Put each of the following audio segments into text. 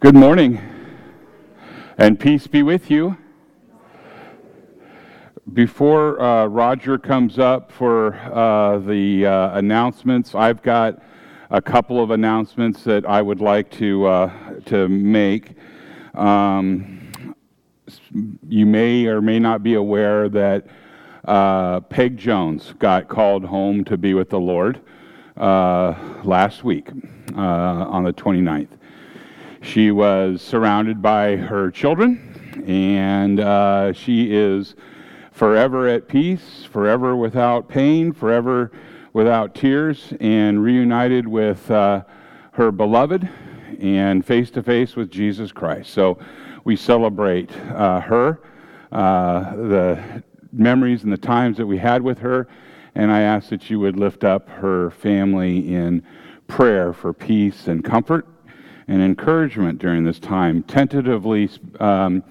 Good morning, and peace be with you. Before uh, Roger comes up for uh, the uh, announcements, I've got a couple of announcements that I would like to uh, to make. Um, you may or may not be aware that uh, Peg Jones got called home to be with the Lord uh, last week on the 29th. She was surrounded by her children, and uh, she is forever at peace, forever without pain, forever without tears, and reunited with uh, her beloved and face to face with Jesus Christ. So we celebrate uh, her, uh, the memories and the times that we had with her, and I ask that you would lift up her family in prayer for peace and comfort and encouragement during this time. Tentatively, um,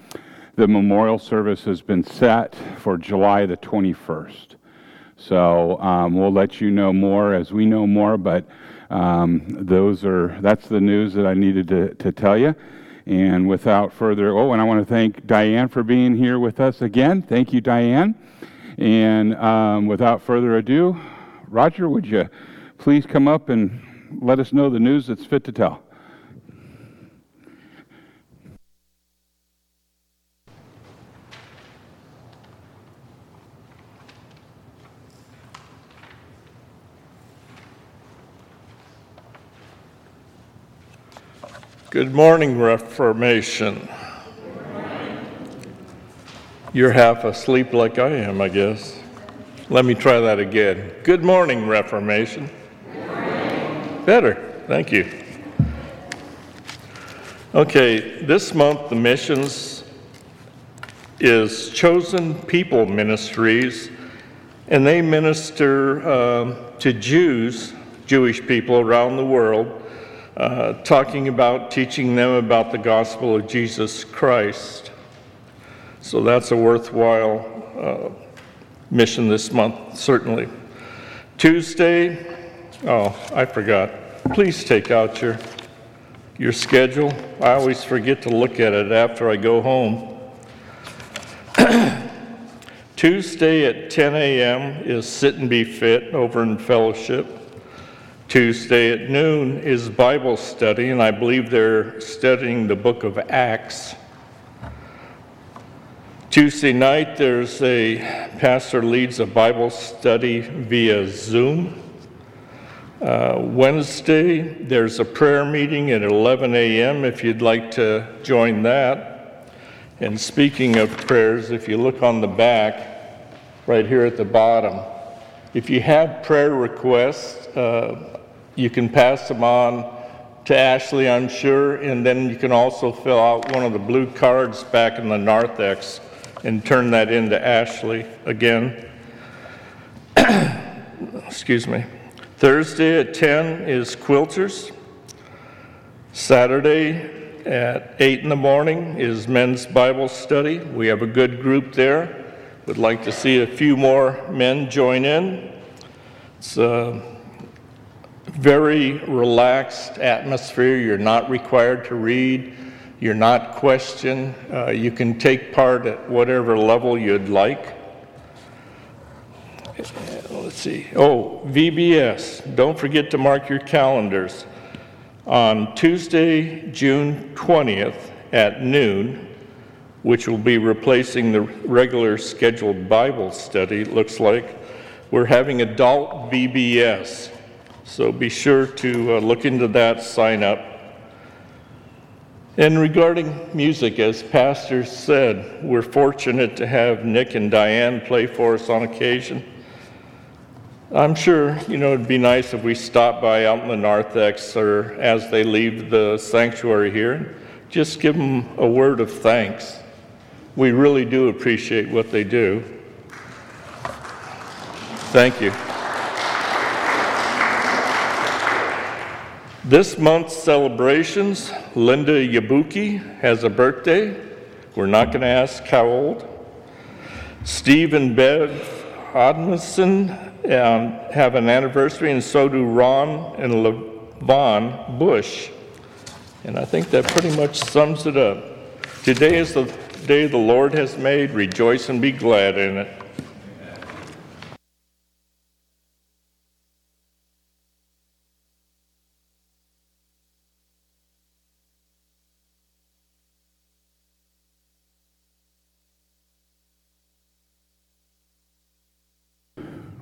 the memorial service has been set for July the 21st. So um, we'll let you know more as we know more, but um, those are that's the news that I needed to, to tell you. And without further, oh, and I want to thank Diane for being here with us again. Thank you, Diane. And um, without further ado, Roger, would you please come up and let us know the news that's fit to tell? Good morning, Reformation. You're half asleep like I am, I guess. Let me try that again. Good morning, Reformation. Better, thank you. Okay, this month the missions is Chosen People Ministries, and they minister uh, to Jews, Jewish people around the world uh, talking about teaching them about the gospel of Jesus Christ. So that's a worthwhile uh, mission this month, certainly. Tuesday, oh, I forgot. Please take out your, your schedule. I always forget to look at it after I go home. Tuesday at 10 a.m. is Sit and Be Fit over in Fellowship. Tuesday at noon is Bible study, and I believe they're studying the book of Acts. Tuesday night, there's a pastor leads a Bible study via Zoom. Uh, Wednesday, there's a prayer meeting at 11 a.m. if you'd like to join that. And speaking of prayers, if you look on the back, right here at the bottom, if you have prayer requests, uh, you can pass them on to Ashley, I'm sure, and then you can also fill out one of the blue cards back in the narthex and turn that into Ashley again. Excuse me. Thursday at 10 is quilters. Saturday at 8 in the morning is men's Bible study. We have a good group there. Would like to see a few more men join in. It's uh, very relaxed atmosphere. You're not required to read, you're not questioned. Uh, you can take part at whatever level you'd like. Let's see. Oh, VBS. Don't forget to mark your calendars. On Tuesday, June 20th at noon, which will be replacing the regular scheduled Bible study, looks like, we're having adult VBS. So be sure to uh, look into that, sign up. And regarding music, as Pastor said, we're fortunate to have Nick and Diane play for us on occasion. I'm sure, you know, it'd be nice if we stopped by out in the narthex or as they leave the sanctuary here, just give them a word of thanks. We really do appreciate what they do. Thank you. This month's celebrations, Linda Yabuki has a birthday. We're not going to ask how old. Steve and Bev Odmison um, have an anniversary, and so do Ron and Levon Bush. And I think that pretty much sums it up. Today is the day the Lord has made. Rejoice and be glad in it.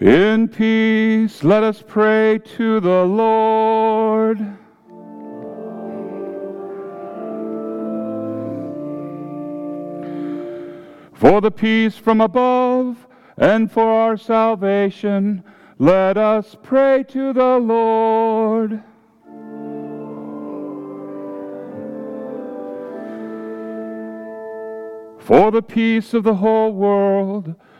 In peace, let us pray to the Lord. For the peace from above and for our salvation, let us pray to the Lord. For the peace of the whole world,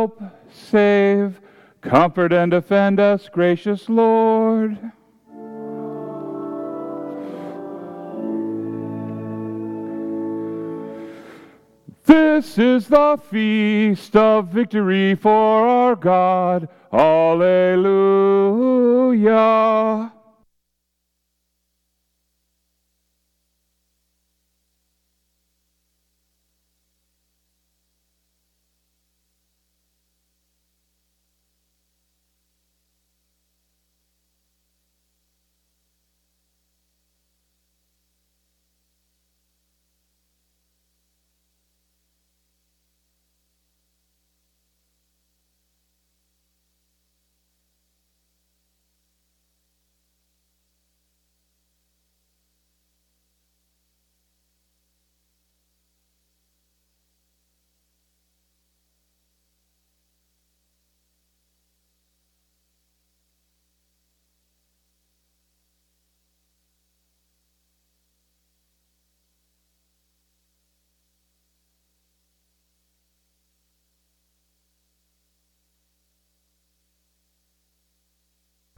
Help, save, comfort, and defend us, gracious Lord. This is the feast of victory for our God. Alleluia.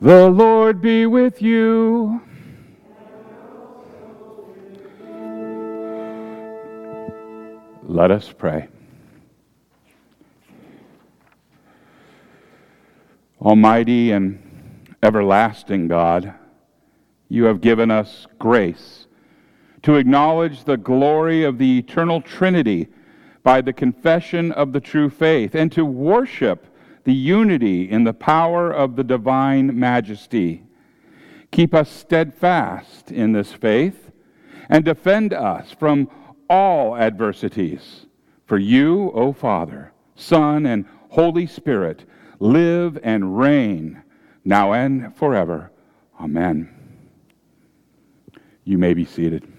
The Lord be with you. Let us pray. Almighty and everlasting God, you have given us grace to acknowledge the glory of the eternal Trinity by the confession of the true faith and to worship the unity in the power of the divine majesty. Keep us steadfast in this faith and defend us from all adversities. For you, O Father, Son, and Holy Spirit, live and reign now and forever. Amen. You may be seated.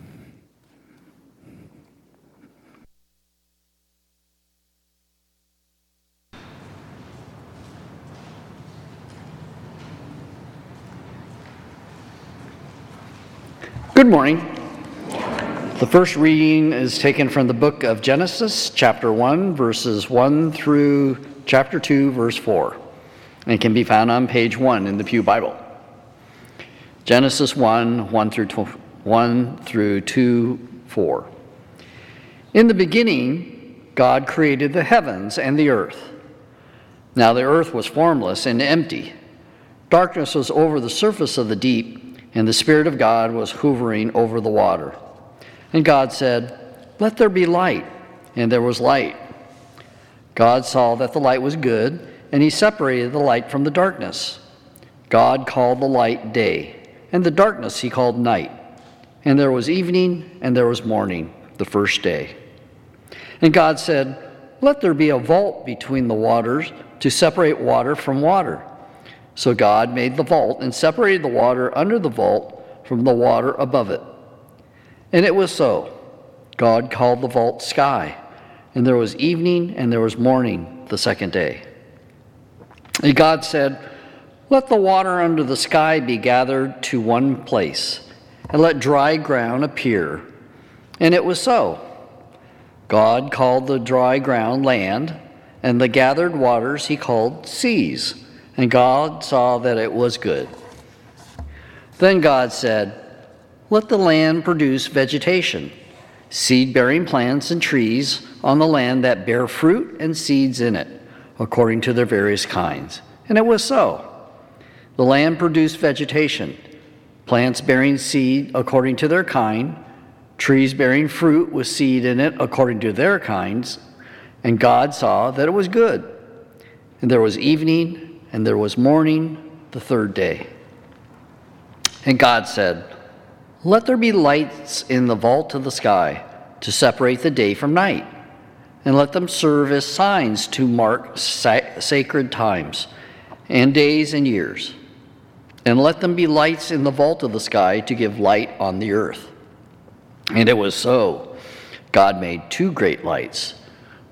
Good morning. The first reading is taken from the book of Genesis, chapter 1, verses 1 through chapter 2, verse 4, and can be found on page 1 in the Pew Bible. Genesis 1, 1 through, 1 through 2, 4. In the beginning, God created the heavens and the earth. Now the earth was formless and empty. Darkness was over the surface of the deep and the Spirit of God was hovering over the water. And God said, Let there be light. And there was light. God saw that the light was good, and he separated the light from the darkness. God called the light day, and the darkness he called night. And there was evening, and there was morning, the first day. And God said, Let there be a vault between the waters to separate water from water. So God made the vault and separated the water under the vault from the water above it. And it was so. God called the vault sky, and there was evening and there was morning the second day. And God said, Let the water under the sky be gathered to one place, and let dry ground appear. And it was so. God called the dry ground land, and the gathered waters he called seas. And God saw that it was good. Then God said, Let the land produce vegetation, seed bearing plants and trees on the land that bear fruit and seeds in it, according to their various kinds. And it was so. The land produced vegetation, plants bearing seed according to their kind, trees bearing fruit with seed in it according to their kinds. And God saw that it was good. And there was evening and there was morning the third day. And God said, Let there be lights in the vault of the sky to separate the day from night, and let them serve as signs to mark sa- sacred times and days and years. And let them be lights in the vault of the sky to give light on the earth. And it was so. God made two great lights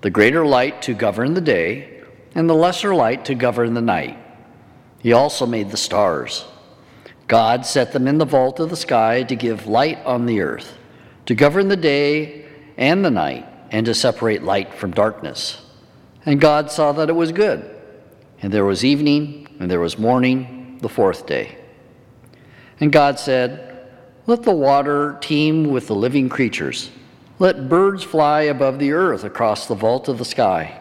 the greater light to govern the day and the lesser light to govern the night. He also made the stars. God set them in the vault of the sky to give light on the earth, to govern the day and the night, and to separate light from darkness. And God saw that it was good. And there was evening, and there was morning, the fourth day. And God said, Let the water teem with the living creatures. Let birds fly above the earth across the vault of the sky.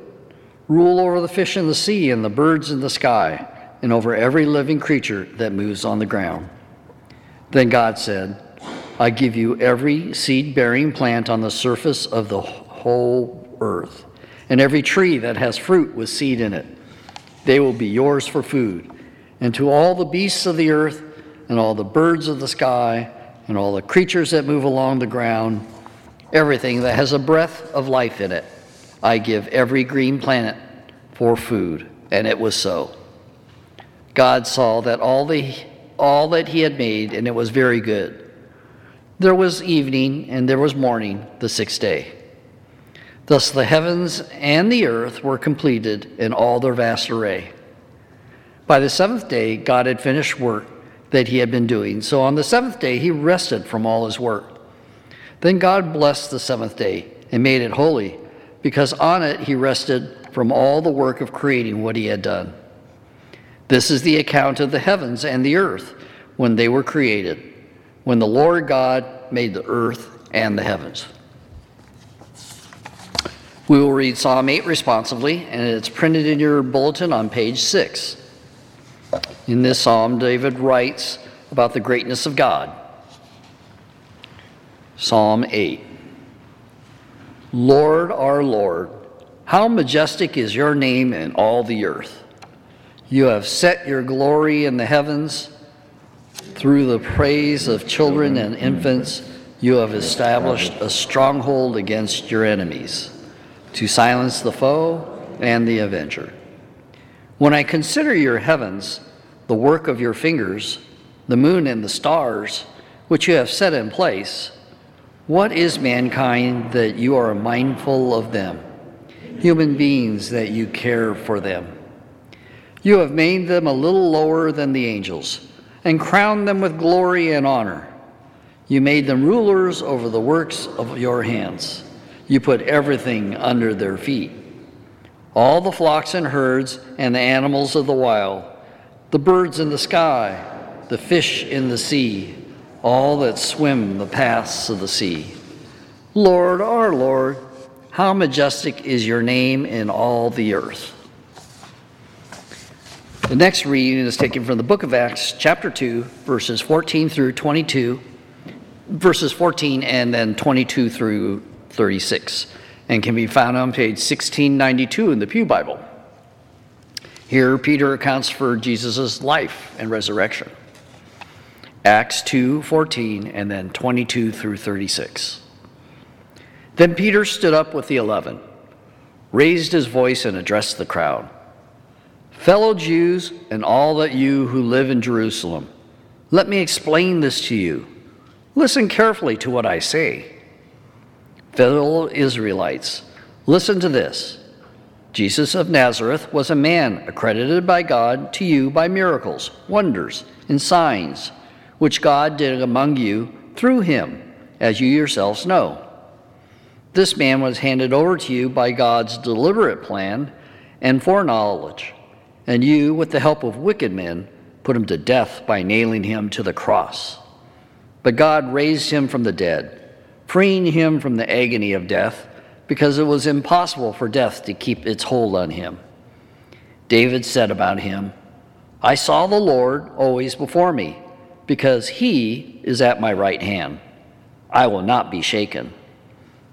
Rule over the fish in the sea and the birds in the sky, and over every living creature that moves on the ground. Then God said, I give you every seed bearing plant on the surface of the whole earth, and every tree that has fruit with seed in it. They will be yours for food. And to all the beasts of the earth, and all the birds of the sky, and all the creatures that move along the ground, everything that has a breath of life in it, I give every green planet for food. And it was so. God saw that all the all that he had made, and it was very good. There was evening, and there was morning, the sixth day. Thus the heavens and the earth were completed in all their vast array. By the seventh day, God had finished work that he had been doing. So on the seventh day, he rested from all his work. Then God blessed the seventh day and made it holy, because on it he rested from all the work of creating what he had done. This is the account of the heavens and the earth when they were created, when the Lord God made the earth and the heavens. We will read Psalm 8 responsively, and it's printed in your bulletin on page 6. In this psalm, David writes about the greatness of God. Psalm 8 Lord, our Lord, how majestic is your name in all the earth. You have set your glory in the heavens. Through the praise of children and infants, you have established a stronghold against your enemies to silence the foe and the avenger. When I consider your heavens, the work of your fingers, the moon and the stars, which you have set in place, what is mankind that you are mindful of them? Human beings that you care for them. You have made them a little lower than the angels and crowned them with glory and honor. You made them rulers over the works of your hands. You put everything under their feet all the flocks and herds and the animals of the wild, the birds in the sky, the fish in the sea, all that swim the paths of the sea. Lord, our Lord, how majestic is your name in all the earth. The next reading is taken from the book of Acts, chapter 2, verses 14 through 22, verses 14 and then 22 through 36, and can be found on page 1692 in the Pew Bible. Here, Peter accounts for Jesus' life and resurrection. Acts 2:14 and then 22 through 36. Then Peter stood up with the eleven, raised his voice, and addressed the crowd. Fellow Jews, and all that you who live in Jerusalem, let me explain this to you. Listen carefully to what I say. Fellow Israelites, listen to this. Jesus of Nazareth was a man accredited by God to you by miracles, wonders, and signs, which God did among you through him, as you yourselves know. This man was handed over to you by God's deliberate plan and foreknowledge and you, with the help of wicked men, put him to death by nailing him to the cross. But God raised him from the dead, freeing him from the agony of death, because it was impossible for death to keep its hold on him. David said about him, I saw the Lord always before me, because he is at my right hand. I will not be shaken.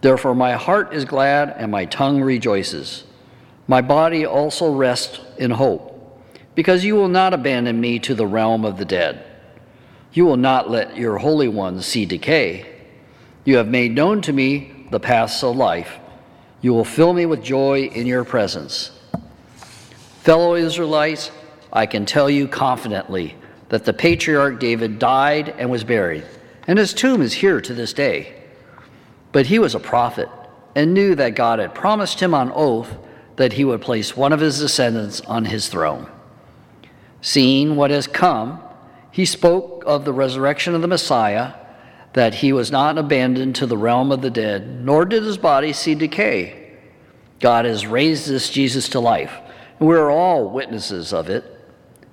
Therefore, my heart is glad and my tongue rejoices. My body also rests in hope, because you will not abandon me to the realm of the dead. You will not let your Holy One see decay. You have made known to me the paths of life. You will fill me with joy in your presence. Fellow Israelites, I can tell you confidently that the patriarch David died and was buried, and his tomb is here to this day. But he was a prophet and knew that God had promised him on oath that he would place one of his descendants on his throne. Seeing what has come, he spoke of the resurrection of the Messiah, that he was not abandoned to the realm of the dead, nor did his body see decay. God has raised this Jesus to life, and we are all witnesses of it.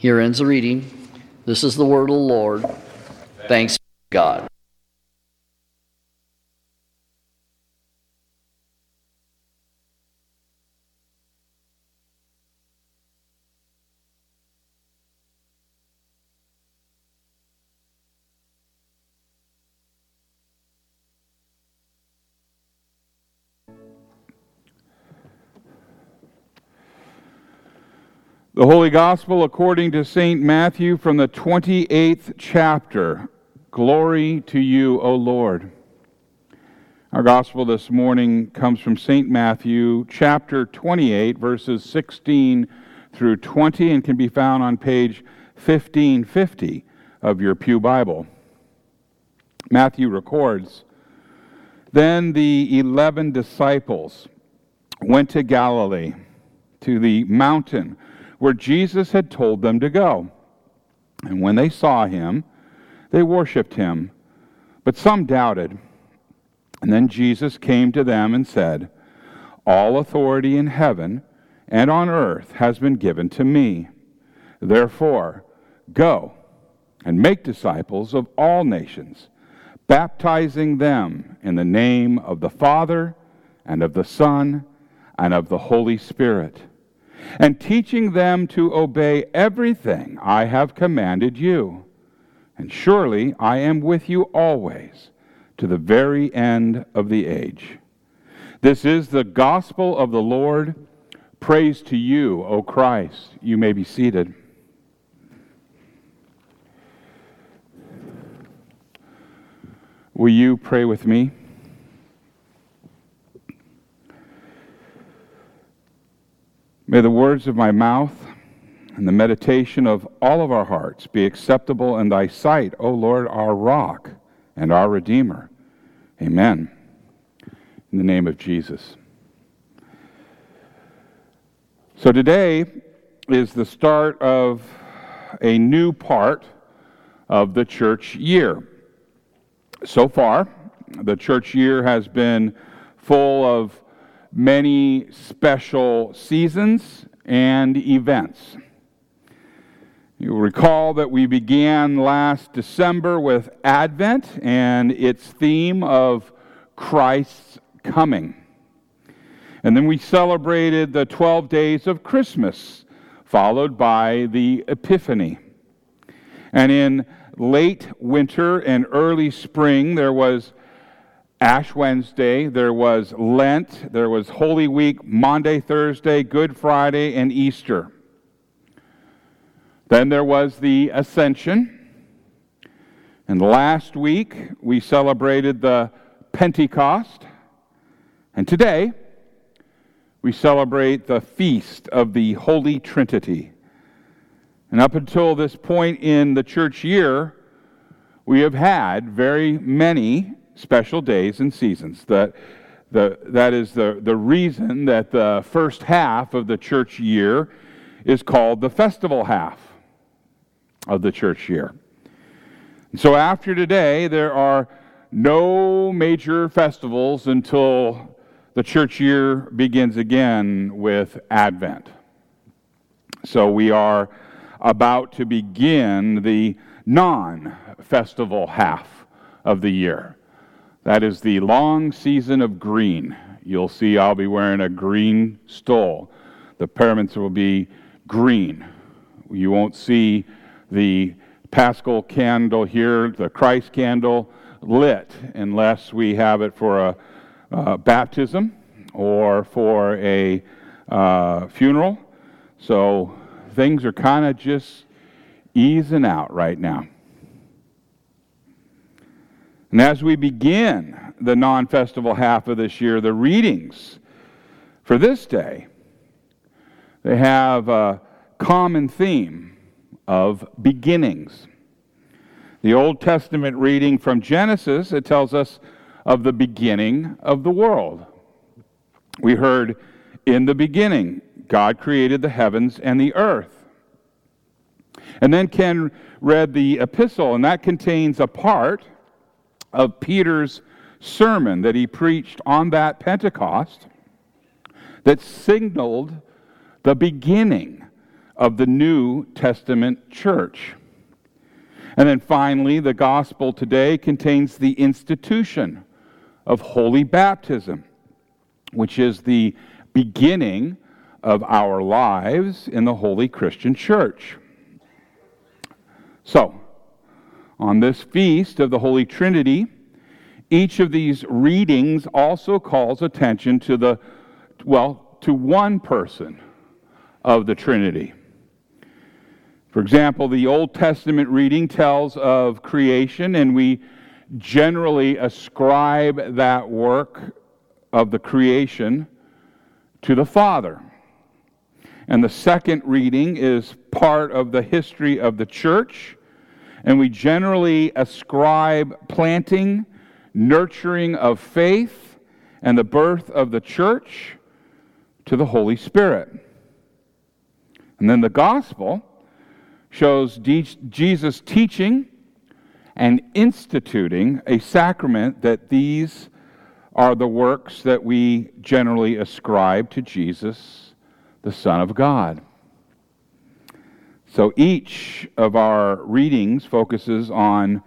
Here ends the reading. This is the word of the Lord. Thanks God. The Holy Gospel according to St. Matthew from the 28th chapter. Glory to you, O Lord. Our gospel this morning comes from St. Matthew chapter 28, verses 16 through 20, and can be found on page 1550 of your Pew Bible. Matthew records Then the eleven disciples went to Galilee, to the mountain where Jesus had told them to go. And when they saw him, they worshiped him, but some doubted. And then Jesus came to them and said, All authority in heaven and on earth has been given to me. Therefore, go and make disciples of all nations, baptizing them in the name of the Father and of the Son and of the Holy Spirit and teaching them to obey everything I have commanded you. And surely I am with you always to the very end of the age. This is the gospel of the Lord. Praise to you, O Christ. You may be seated. Will you pray with me? May the words of my mouth and the meditation of all of our hearts be acceptable in thy sight, O Lord, our rock and our Redeemer. Amen. In the name of Jesus. So today is the start of a new part of the church year. So far, the church year has been full of many special seasons and events. You'll recall that we began last December with Advent and its theme of Christ's coming. And then we celebrated the 12 days of Christmas, followed by the Epiphany. And in late winter and early spring, there was Ash Wednesday, there was Lent, there was Holy Week, Monday, Thursday, Good Friday, and Easter. Then there was the Ascension. And last week we celebrated the Pentecost. And today we celebrate the Feast of the Holy Trinity. And up until this point in the church year, we have had very many special days and seasons. That, the, that is the, the reason that the first half of the church year is called the festival half of the church year. And so after today, there are no major festivals until the church year begins again with Advent. So we are about to begin the non festival half of the year. That is the long season of green. You'll see I'll be wearing a green stole. The paraments will be green. You won't see the paschal candle here, the Christ candle, lit unless we have it for a uh, baptism or for a uh, funeral. So things are kind of just easing out right now. And as we begin the non festival half of this year, the readings for this day, they have a common theme of beginnings. The Old Testament reading from Genesis, it tells us of the beginning of the world. We heard in the beginning, God created the heavens and the earth. And then Ken read the epistle, and that contains a part of Peter's sermon that he preached on that Pentecost that signaled the beginning of the New Testament church. And then finally, the gospel today contains the institution of holy baptism, which is the beginning of our lives in the holy Christian church. So, on this feast of the Holy Trinity, each of these readings also calls attention to the, well, to one person of the Trinity. For example, the Old Testament reading tells of creation, and we generally ascribe that work of the creation to the Father. And the second reading is part of the history of the church, and we generally ascribe planting, nurturing of faith, and the birth of the church to the Holy Spirit. And then the gospel shows Jesus teaching and instituting a sacrament that these are the works that we generally ascribe to Jesus, the Son of God. So each of our readings focuses on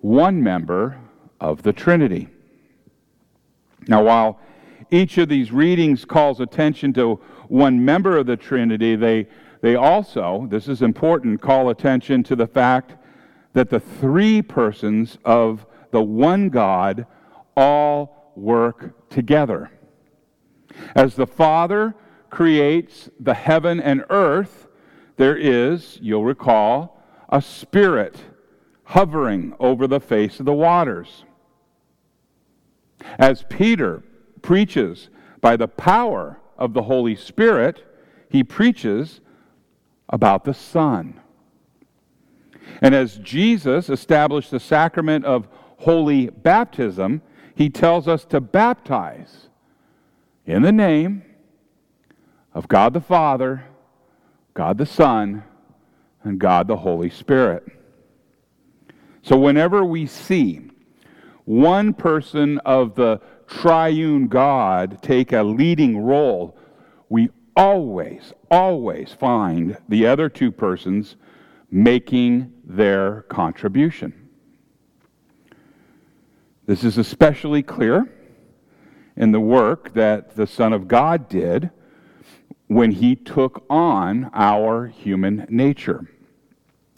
one member of the Trinity. Now, while each of these readings calls attention to one member of the Trinity, they they also, this is important, call attention to the fact that the three persons of the one God all work together. As the Father creates the heaven and earth, there is, you'll recall, a spirit hovering over the face of the waters. As Peter preaches by the power of the Holy Spirit, he preaches about the Son. And as Jesus established the sacrament of holy baptism, he tells us to baptize in the name of God the Father, God the Son, and God the Holy Spirit. So whenever we see one person of the triune God take a leading role, we always, always find the other two persons making their contribution. This is especially clear in the work that the Son of God did when he took on our human nature.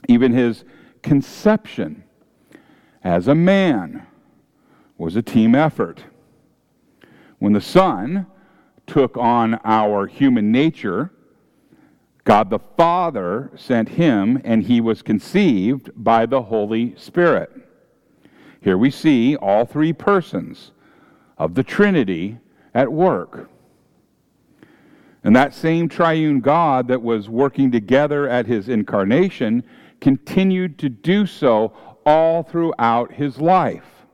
Even his conception as a man was a team effort. When the Son took on our human nature, God the Father sent him, and he was conceived by the Holy Spirit. Here we see all three persons of the Trinity at work. And that same triune God that was working together at his incarnation continued to do so all throughout his life.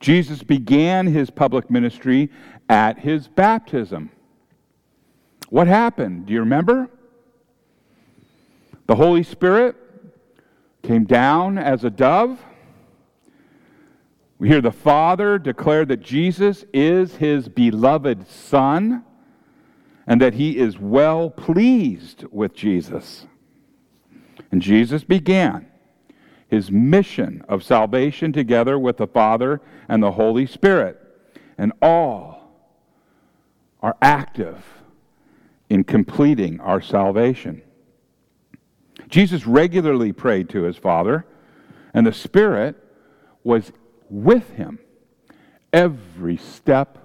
Jesus began his public ministry at his baptism. What happened? Do you remember? The Holy Spirit came down as a dove. We hear the Father declare that Jesus is his beloved Son and that he is well pleased with Jesus. And Jesus began his mission of salvation together with the Father and the Holy Spirit. And all are active in completing our salvation. Jesus regularly prayed to his Father, and the Spirit was with him every step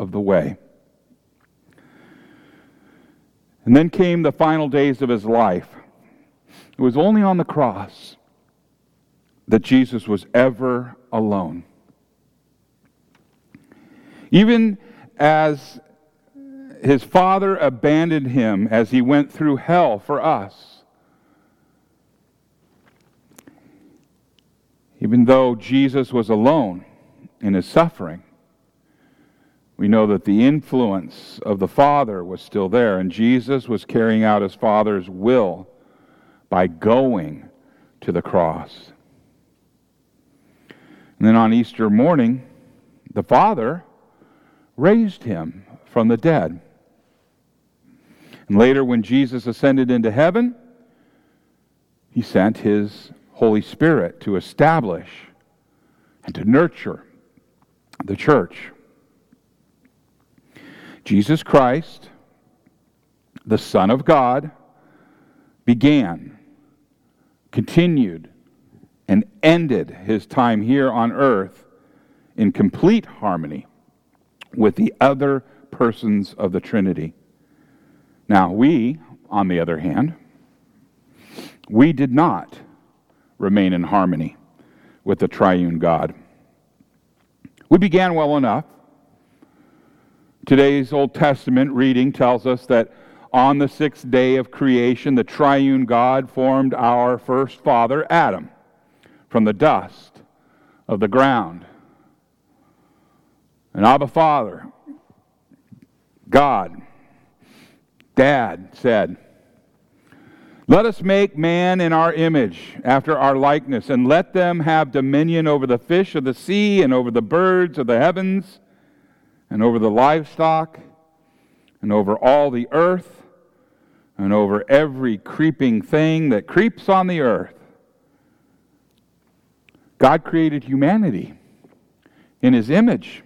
of the way. And then came the final days of his life. It was only on the cross that Jesus was ever alone. Even as his father abandoned him as he went through hell for us, even though Jesus was alone in his suffering, we know that the influence of the Father was still there, and Jesus was carrying out his Father's will by going to the cross. And then on Easter morning, the Father raised him from the dead. And later, when Jesus ascended into heaven, he sent his Holy Spirit to establish and to nurture the church. Jesus Christ, the Son of God, began, continued, and ended his time here on earth in complete harmony with the other persons of the Trinity. Now, we, on the other hand, we did not remain in harmony with the triune God. We began well enough Today's Old Testament reading tells us that on the sixth day of creation, the triune God formed our first father, Adam, from the dust of the ground. And Abba Father, God, Dad said, Let us make man in our image, after our likeness, and let them have dominion over the fish of the sea and over the birds of the heavens and over the livestock, and over all the earth, and over every creeping thing that creeps on the earth. God created humanity in his image.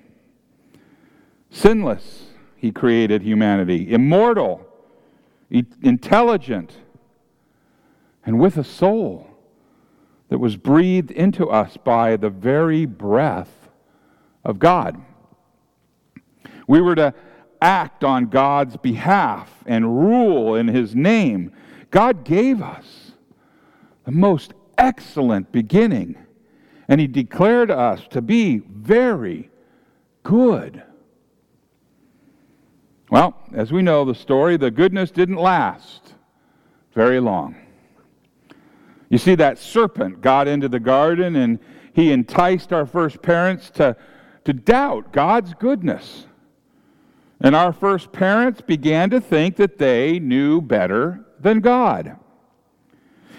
Sinless, he created humanity. Immortal, intelligent, and with a soul that was breathed into us by the very breath of God. We were to act on God's behalf and rule in His name. God gave us the most excellent beginning, and He declared us to be very good. Well, as we know the story, the goodness didn't last very long. You see, that serpent got into the garden and he enticed our first parents to, to doubt God's goodness. And our first parents began to think that they knew better than God.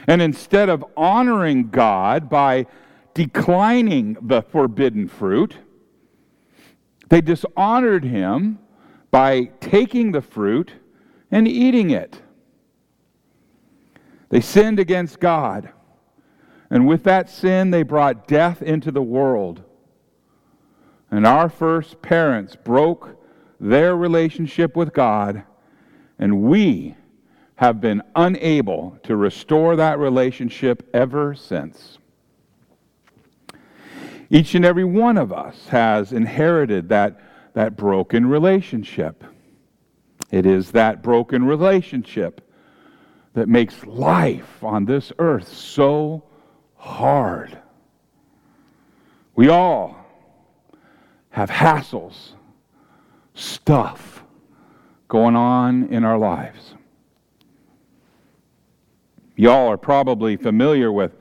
And instead of honoring God by declining the forbidden fruit, they dishonored him by taking the fruit and eating it. They sinned against God. And with that sin, they brought death into the world. And our first parents broke their relationship with God, and we have been unable to restore that relationship ever since. Each and every one of us has inherited that, that broken relationship. It is that broken relationship that makes life on this earth so hard. We all have hassles stuff going on in our lives. Y'all are probably familiar with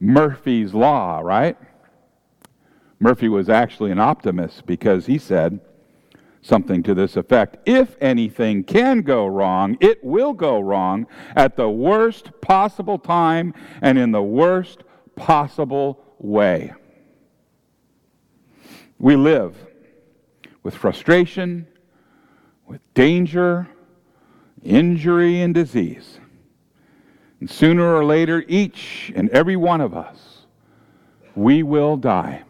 Murphy's Law, right? Murphy was actually an optimist because he said something to this effect If anything can go wrong, it will go wrong at the worst possible time and in the worst possible way. We live with frustration, with danger, injury, and disease. And sooner or later, each and every one of us, we will die.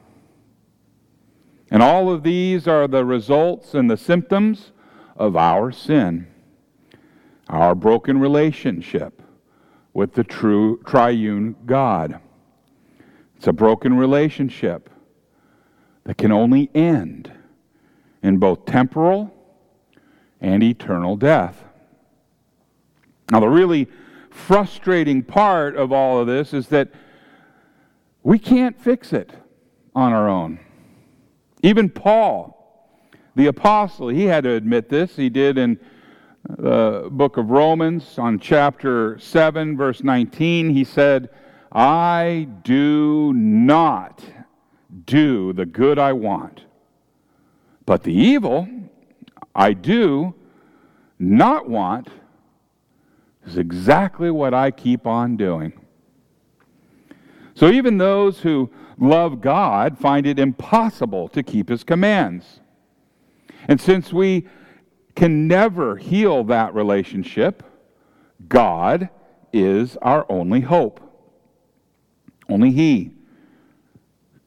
And all of these are the results and the symptoms of our sin, our broken relationship with the true triune God. It's a broken relationship that can only end in both temporal and eternal death. Now, the really frustrating part of all of this is that we can't fix it on our own. Even Paul, the apostle, he had to admit this. He did in the book of Romans on chapter 7, verse 19. He said, I do not do the good I want, but the evil I do not want is exactly what I keep on doing. So even those who love God find it impossible to keep his commands. And since we can never heal that relationship, God is our only hope. Only He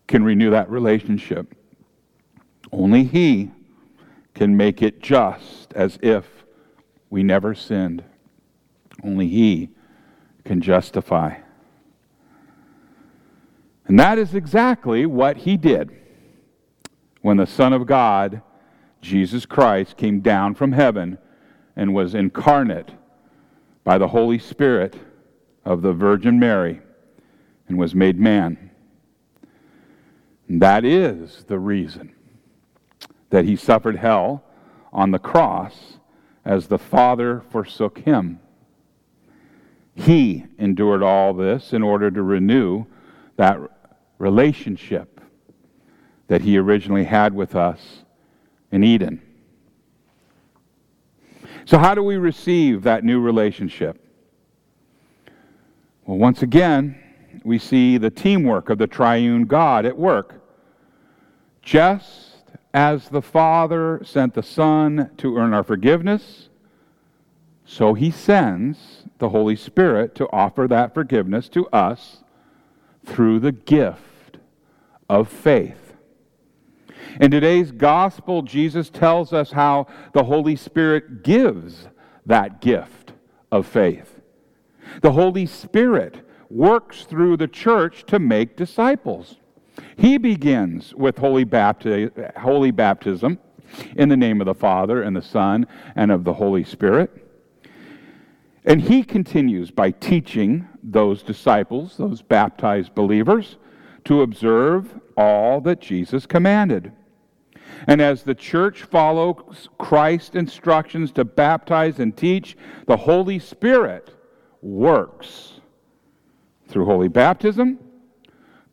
can renew that relationship. Only He can make it just as if we never sinned. Only He can justify. And that is exactly what He did when the Son of God, Jesus Christ, came down from heaven and was incarnate by the Holy Spirit of the Virgin Mary and was made man. And that is the reason that he suffered hell on the cross as the Father forsook him. He endured all this in order to renew that relationship that he originally had with us in Eden. So, how do we receive that new relationship? Well, once again, we see the teamwork of the triune God at work. Just as the Father sent the Son to earn our forgiveness, so he sends the Holy Spirit to offer that forgiveness to us through the gift of faith. In today's gospel, Jesus tells us how the Holy Spirit gives that gift of faith. The Holy Spirit works through the church to make disciples. He begins with holy, bapti- holy baptism in the name of the Father and the Son and of the Holy Spirit. And he continues by teaching those disciples, those baptized believers, to observe all that Jesus commanded. And as the church follows Christ's instructions to baptize and teach, the Holy Spirit works through holy baptism.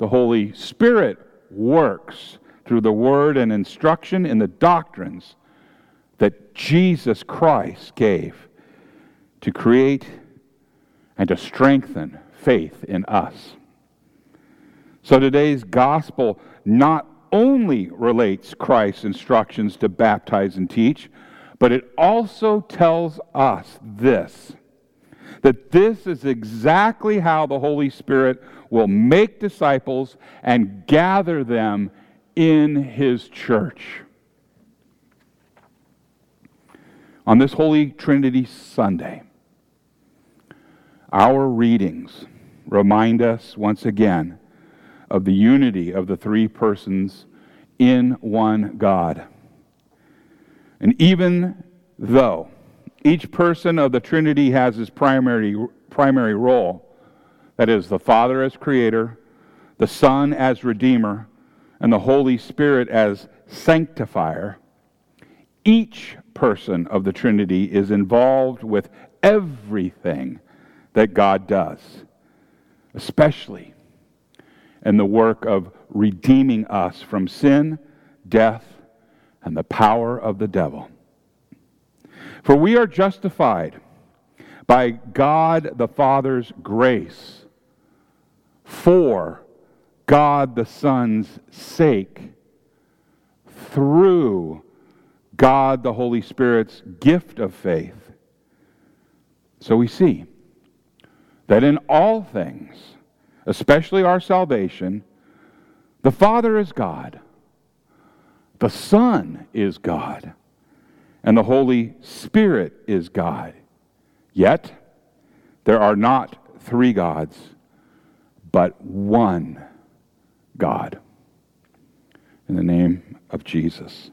The Holy Spirit works through the word and instruction in the doctrines that Jesus Christ gave to create and to strengthen faith in us. So today's gospel not only relates Christ's instructions to baptize and teach, but it also tells us this that this is exactly how the Holy Spirit will make disciples and gather them in His church. On this Holy Trinity Sunday, our readings remind us once again of the unity of the three persons in one God. And even though each person of the Trinity has his primary, primary role that is, the Father as creator, the Son as redeemer, and the Holy Spirit as sanctifier. Each person of the Trinity is involved with everything that God does, especially in the work of redeeming us from sin, death, and the power of the devil. For we are justified by God the Father's grace for God the Son's sake through God the Holy Spirit's gift of faith. So we see that in all things, especially our salvation, the Father is God, the Son is God and the Holy Spirit is God. Yet, there are not three gods, but one God. In the name of Jesus,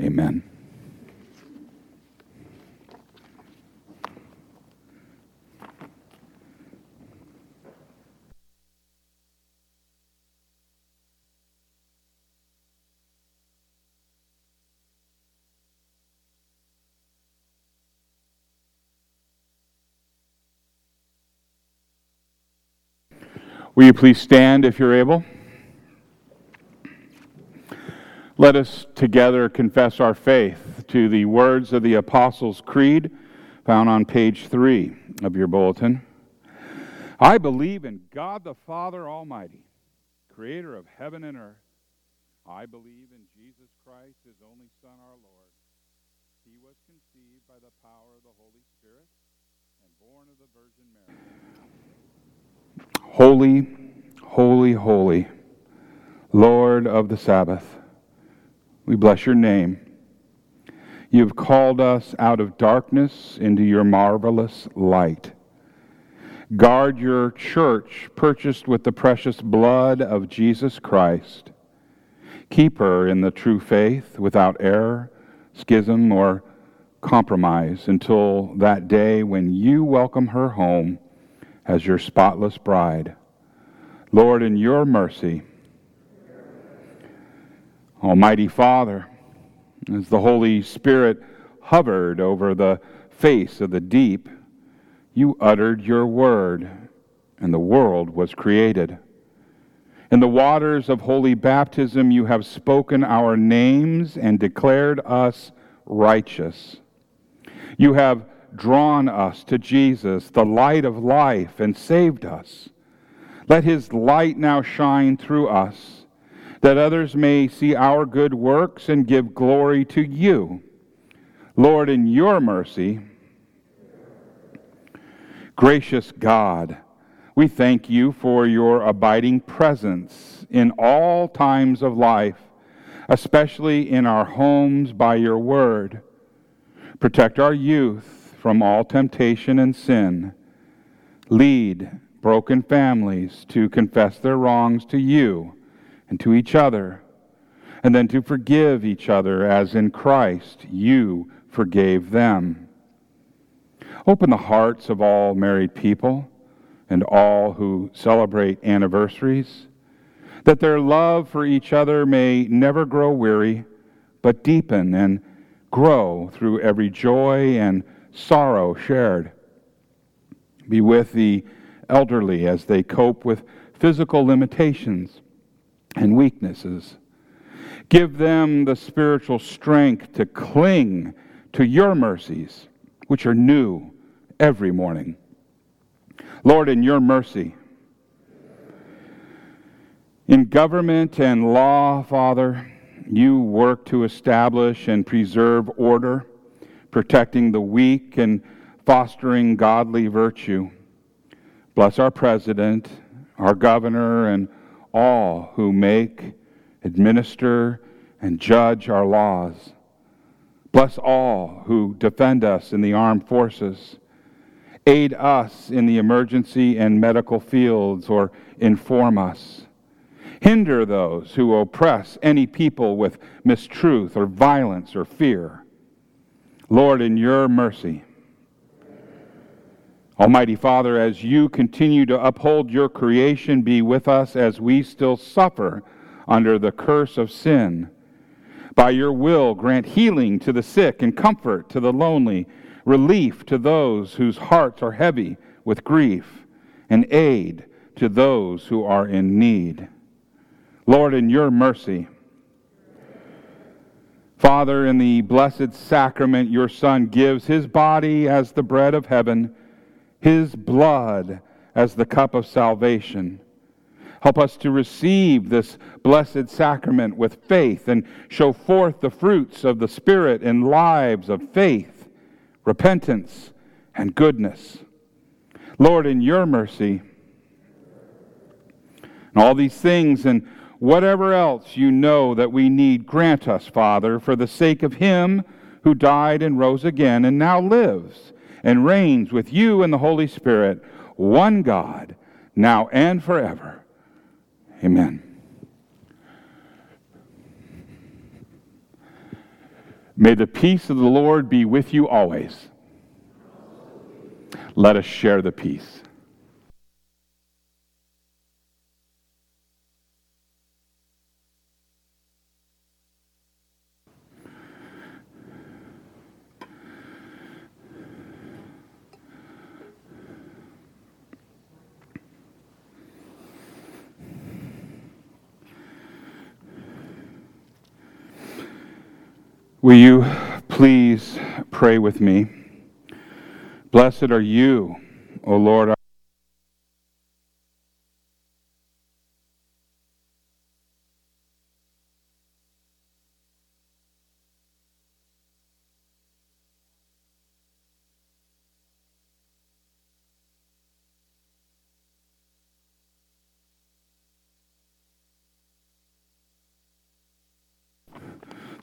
amen. Will you please stand if you're able? Let us together confess our faith to the words of the Apostles' Creed found on page three of your bulletin. I believe in God the Father Almighty, creator of heaven and earth. I believe in Jesus Christ, his only Son, our Lord. He was conceived by the power of the Holy Spirit and born of the Virgin Mary. Holy, holy, holy, Lord of the Sabbath, we bless your name. You've called us out of darkness into your marvelous light. Guard your church purchased with the precious blood of Jesus Christ. Keep her in the true faith without error, schism, or compromise until that day when you welcome her home as your spotless bride. Lord, in your mercy, Almighty Father, as the Holy Spirit hovered over the face of the deep, you uttered your word, and the world was created. In the waters of holy baptism, you have spoken our names and declared us righteous. You have drawn us to Jesus, the light of life, and saved us. Let his light now shine through us, that others may see our good works and give glory to you. Lord, in your mercy, gracious God, we thank you for your abiding presence in all times of life, especially in our homes by your word. Protect our youth from all temptation and sin. Lead broken families to confess their wrongs to you and to each other, and then to forgive each other as in Christ you forgave them. Open the hearts of all married people and all who celebrate anniversaries, that their love for each other may never grow weary, but deepen and grow through every joy and sorrow shared. Be with the elderly as they cope with physical limitations and weaknesses. Give them the spiritual strength to cling to your mercies, which are new every morning. Lord, in your mercy, in government and law, Father, you work to establish and preserve order, protecting the weak and fostering godly virtue. Bless our president, our governor, and all who make, administer, and judge our laws. Bless all who defend us in the armed forces. Aid us in the emergency and medical fields or inform us. Hinder those who oppress any people with mistruth or violence or fear. Lord, in your mercy, Almighty Father, as you continue to uphold your creation, be with us as we still suffer under the curse of sin. By your will, grant healing to the sick and comfort to the lonely, relief to those whose hearts are heavy with grief, and aid to those who are in need. Lord, in your mercy, Father, in the blessed sacrament, your Son gives his body as the bread of heaven his blood as the cup of salvation. Help us to receive this blessed sacrament with faith and show forth the fruits of the Spirit in lives of faith, repentance, and goodness. Lord, in your mercy, and all these things and whatever else you know that we need, grant us, Father, for the sake of him who died and rose again and now lives and reigns with you and the Holy Spirit, one God, now and forever. Amen. May the peace of the Lord be with you always. Let us share the peace. Will you please pray with me? Blessed are you, O Lord.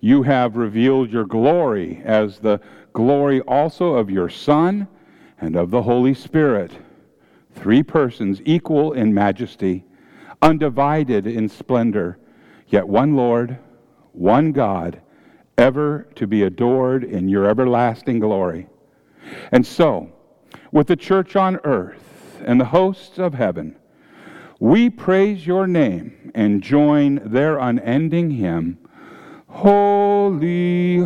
you have revealed your glory as the glory also of your Son and of the Holy Spirit, three persons equal in majesty, undivided in splendor, yet one Lord, one God, ever to be adored in your everlasting glory. And so, with the church on earth and the hosts of heaven, we praise your name and join their unending hymn holy,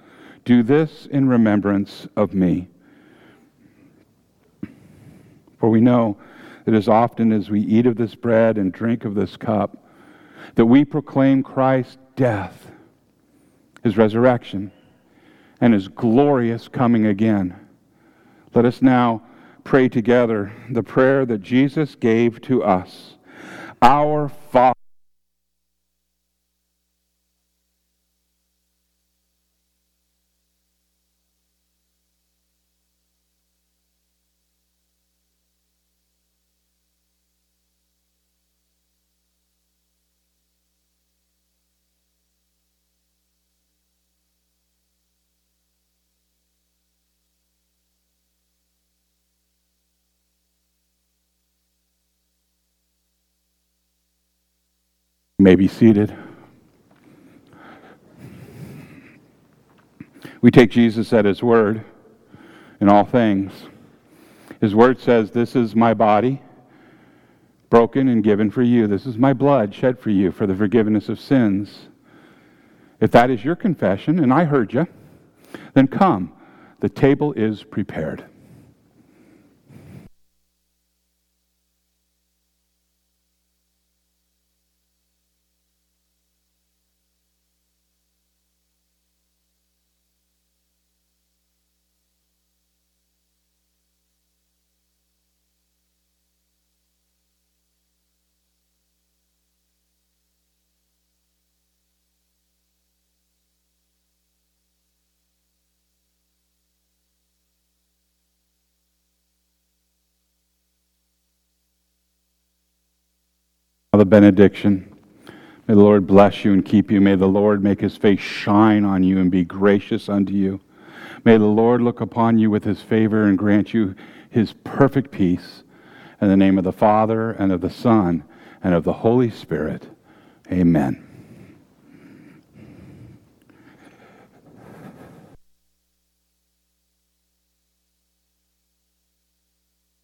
Do this in remembrance of me. For we know that as often as we eat of this bread and drink of this cup, that we proclaim Christ's death, his resurrection, and his glorious coming again. Let us now pray together the prayer that Jesus gave to us Our Father. You may be seated. We take Jesus at his word in all things. His word says, This is my body, broken and given for you. This is my blood shed for you for the forgiveness of sins. If that is your confession, and I heard you, then come. The table is prepared. The benediction. May the Lord bless you and keep you. May the Lord make his face shine on you and be gracious unto you. May the Lord look upon you with his favor and grant you his perfect peace. In the name of the Father, and of the Son, and of the Holy Spirit. Amen.